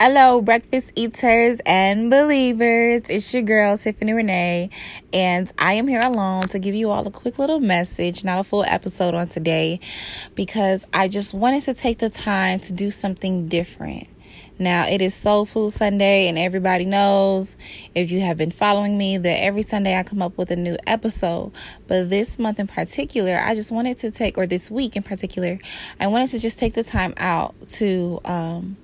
Hello, breakfast eaters and believers. It's your girl, Tiffany Renee, and I am here alone to give you all a quick little message, not a full episode on today, because I just wanted to take the time to do something different. Now, it is Soul Food Sunday, and everybody knows if you have been following me that every Sunday I come up with a new episode. But this month in particular, I just wanted to take, or this week in particular, I wanted to just take the time out to, um,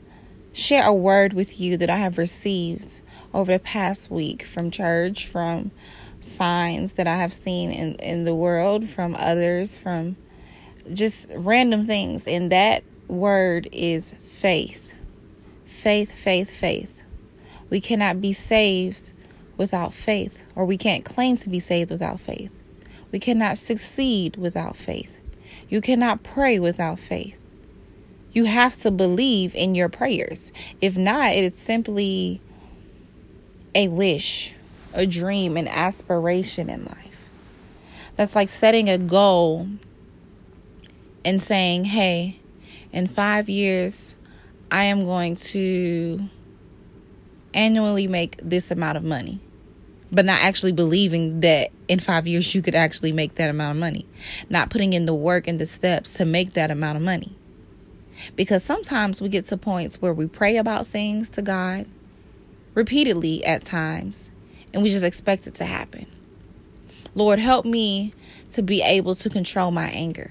share a word with you that I have received over the past week from church, from signs that I have seen in, in the world, from others, from just random things. And that word is faith. Faith, faith, faith. We cannot be saved without faith, or we can't claim to be saved without faith. We cannot succeed without faith. You cannot pray without faith. You have to believe in your prayers. If not, it's simply a wish, a dream, an aspiration in life. That's like setting a goal and saying, hey, in five years, I am going to annually make this amount of money. But not actually believing that in five years you could actually make that amount of money. Not putting in the work and the steps to make that amount of money. Because sometimes we get to points where we pray about things to God repeatedly at times and we just expect it to happen. Lord, help me to be able to control my anger.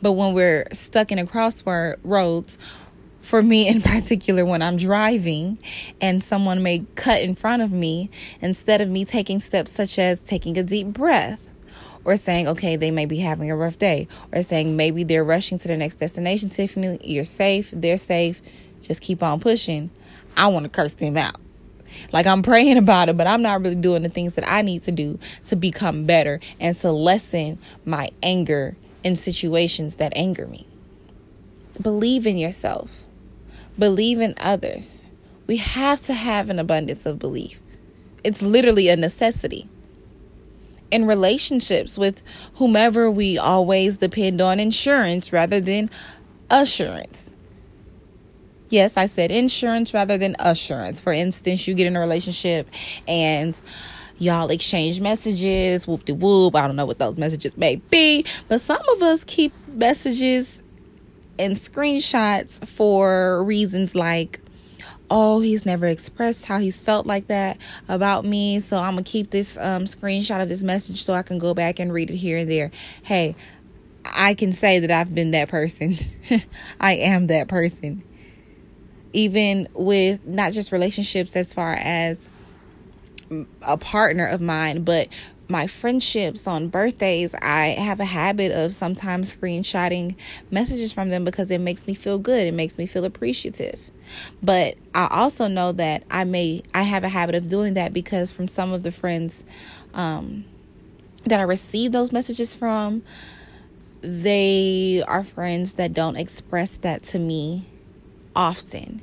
But when we're stuck in a crossroads, for me in particular, when I'm driving and someone may cut in front of me, instead of me taking steps such as taking a deep breath, or saying, okay, they may be having a rough day, or saying maybe they're rushing to the next destination. Tiffany, you're safe, they're safe, just keep on pushing. I want to curse them out. Like I'm praying about it, but I'm not really doing the things that I need to do to become better and to lessen my anger in situations that anger me. Believe in yourself, believe in others. We have to have an abundance of belief. It's literally a necessity in relationships with whomever we always depend on insurance rather than assurance. Yes, I said insurance rather than assurance. For instance, you get in a relationship and y'all exchange messages, whoop de whoop. I don't know what those messages may be, but some of us keep messages and screenshots for reasons like oh, he's never expressed how he's felt like that about me. So I'm going to keep this um, screenshot of this message so I can go back and read it here and there. Hey, I can say that I've been that person. I am that person. Even with not just relationships as far as a partner of mine, but my friendships on birthdays, I have a habit of sometimes screenshotting messages from them because it makes me feel good. It makes me feel appreciative. But I also know that I may I have a habit of doing that because from some of the friends um, that I receive those messages from, they are friends that don't express that to me often.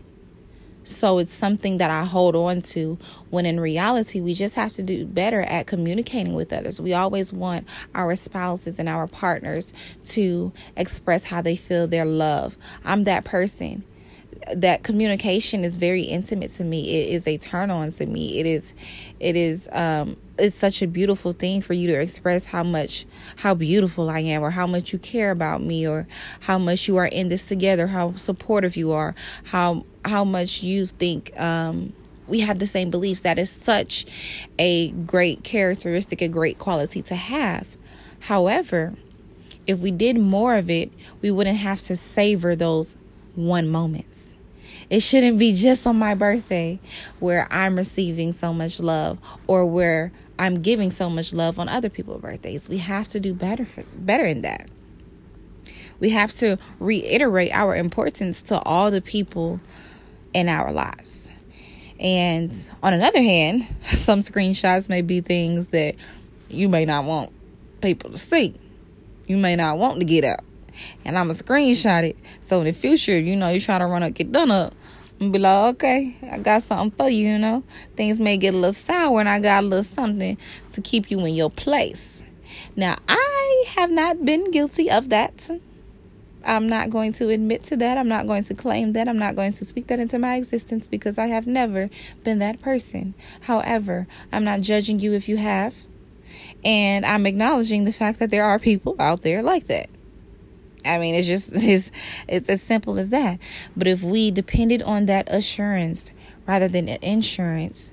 So it's something that I hold on to when in reality, we just have to do better at communicating with others. We always want our spouses and our partners to express how they feel their love. I'm that person that communication is very intimate to me. It is a turn on to me. It is it is um it's such a beautiful thing for you to express how much how beautiful I am or how much you care about me or how much you are in this together, how supportive you are, how how much you think um we have the same beliefs. That is such a great characteristic, a great quality to have. However, if we did more of it, we wouldn't have to savor those one moments. It shouldn't be just on my birthday where I'm receiving so much love or where I'm giving so much love on other people's birthdays. We have to do better for, better in that. We have to reiterate our importance to all the people in our lives. And on another hand, some screenshots may be things that you may not want people to see. You may not want to get out and I'm going to screenshot it. So in the future, you know, you try to run up, get done up, and be like, okay, I got something for you, you know. Things may get a little sour, and I got a little something to keep you in your place. Now, I have not been guilty of that. I'm not going to admit to that. I'm not going to claim that. I'm not going to speak that into my existence because I have never been that person. However, I'm not judging you if you have. And I'm acknowledging the fact that there are people out there like that. I mean, it's just it's, it's as simple as that. But if we depended on that assurance rather than insurance,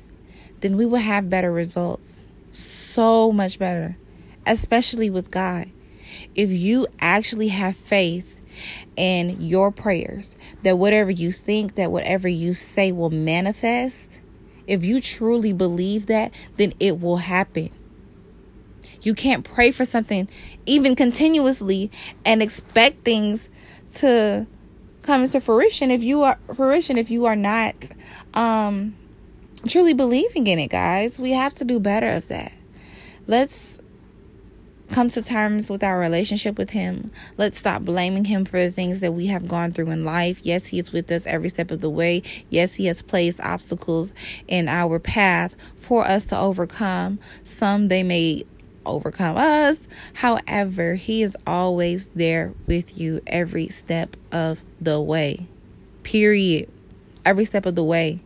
then we will have better results. So much better, especially with God. If you actually have faith in your prayers, that whatever you think, that whatever you say will manifest, if you truly believe that, then it will happen. You can't pray for something even continuously and expect things to come into fruition if you are fruition if you are not um truly believing in it, guys. We have to do better of that. Let's come to terms with our relationship with him. Let's stop blaming him for the things that we have gone through in life. Yes, he is with us every step of the way. Yes, he has placed obstacles in our path for us to overcome. Some they may overcome us. However, He is always there with you every step of the way. Period. Every step of the way.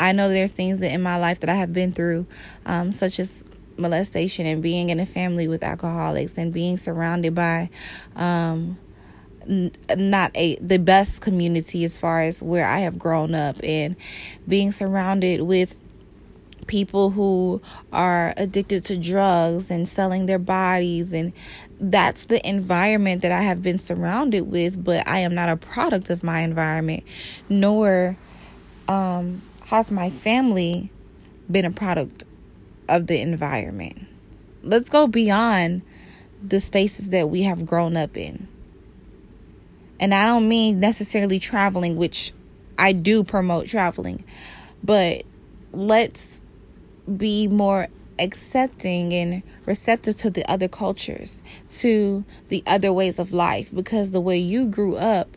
I know there's things that in my life that I have been through, um, such as molestation and being in a family with alcoholics and being surrounded by um, n- not a the best community as far as where I have grown up and being surrounded with people who are addicted to drugs and selling their bodies and that's the environment that I have been surrounded with but I am not a product of my environment nor um, has my family been a product of the environment let's go beyond the spaces that we have grown up in and I don't mean necessarily traveling which I do promote traveling but let's be more accepting and receptive to the other cultures, to the other ways of life, because the way you grew up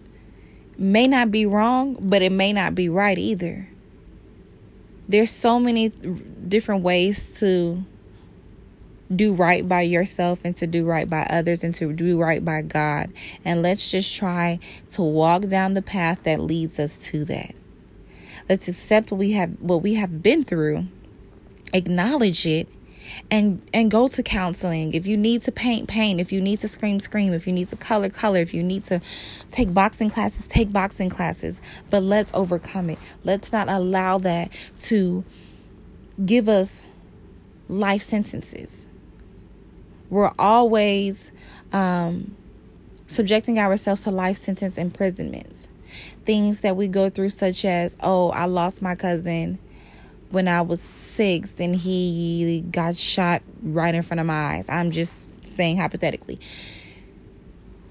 may not be wrong, but it may not be right either. There's so many different ways to do right by yourself and to do right by others and to do right by God. And let's just try to walk down the path that leads us to that. Let's accept what we have what we have been through acknowledge it and and go to counseling. If you need to paint paint. If you need to scream scream. If you need to color color. If you need to take boxing classes take boxing classes. But let's overcome it. Let's not allow that to give us life sentences. We're always um, subjecting ourselves to life sentence imprisonments. Things that we go through such as oh i lost my cousin when I was six and he got shot right in front of my eyes. I'm just saying hypothetically.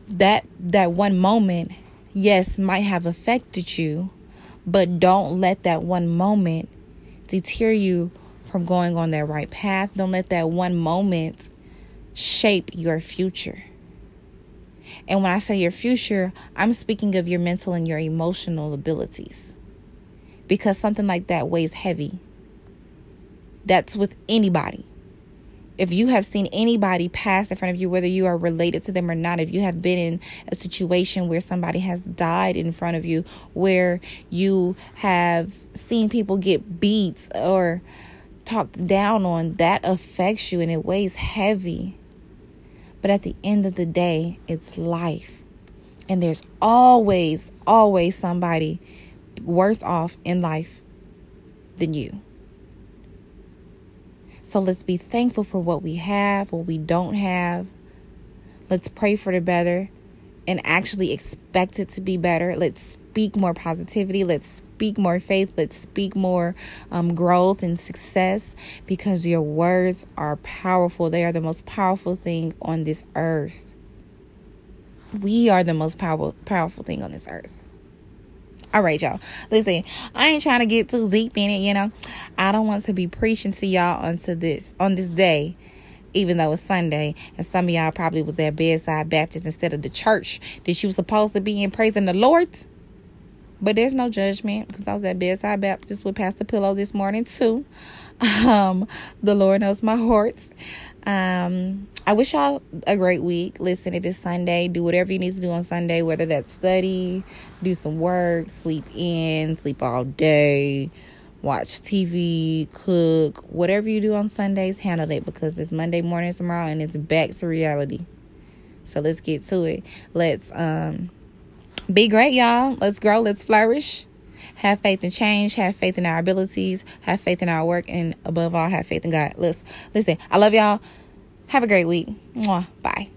That that one moment, yes, might have affected you, but don't let that one moment deter you from going on that right path. Don't let that one moment shape your future. And when I say your future, I'm speaking of your mental and your emotional abilities. Because something like that weighs heavy that's with anybody. If you have seen anybody pass in front of you, whether you are related to them or not, if you have been in a situation where somebody has died in front of you, where you have seen people get beat or talked down on, that affects you and it weighs heavy. But at the end of the day, it's life. And there's always, always somebody worse off in life than you. So let's be thankful for what we have, what we don't have. Let's pray for the better and actually expect it to be better. Let's speak more positivity. Let's speak more faith. Let's speak more um, growth and success because your words are powerful. They are the most powerful thing on this earth. We are the most powerful powerful thing on this earth. All right, y'all. Listen, I ain't trying to get too deep in it, you know. I don't want to be preaching to y'all onto this on this day, even though it's Sunday, and some of y'all probably was at bedside Baptist instead of the church that you were supposed to be in praising the Lord. But there's no judgment because I was at bedside Baptist with Pastor Pillow this morning too. Um, the Lord knows my heart. Um, I wish y'all a great week. Listen, it is Sunday. Do whatever you need to do on Sunday, whether that's study, do some work, sleep in, sleep all day, watch TV, cook, whatever you do on Sundays, handle it because it's Monday morning tomorrow and it's back to reality. So let's get to it. Let's um be great, y'all. Let's grow, let's flourish. Have faith in change, have faith in our abilities, have faith in our work, and above all, have faith in God. Listen, listen, I love y'all. Have a great week. Mwah. Bye.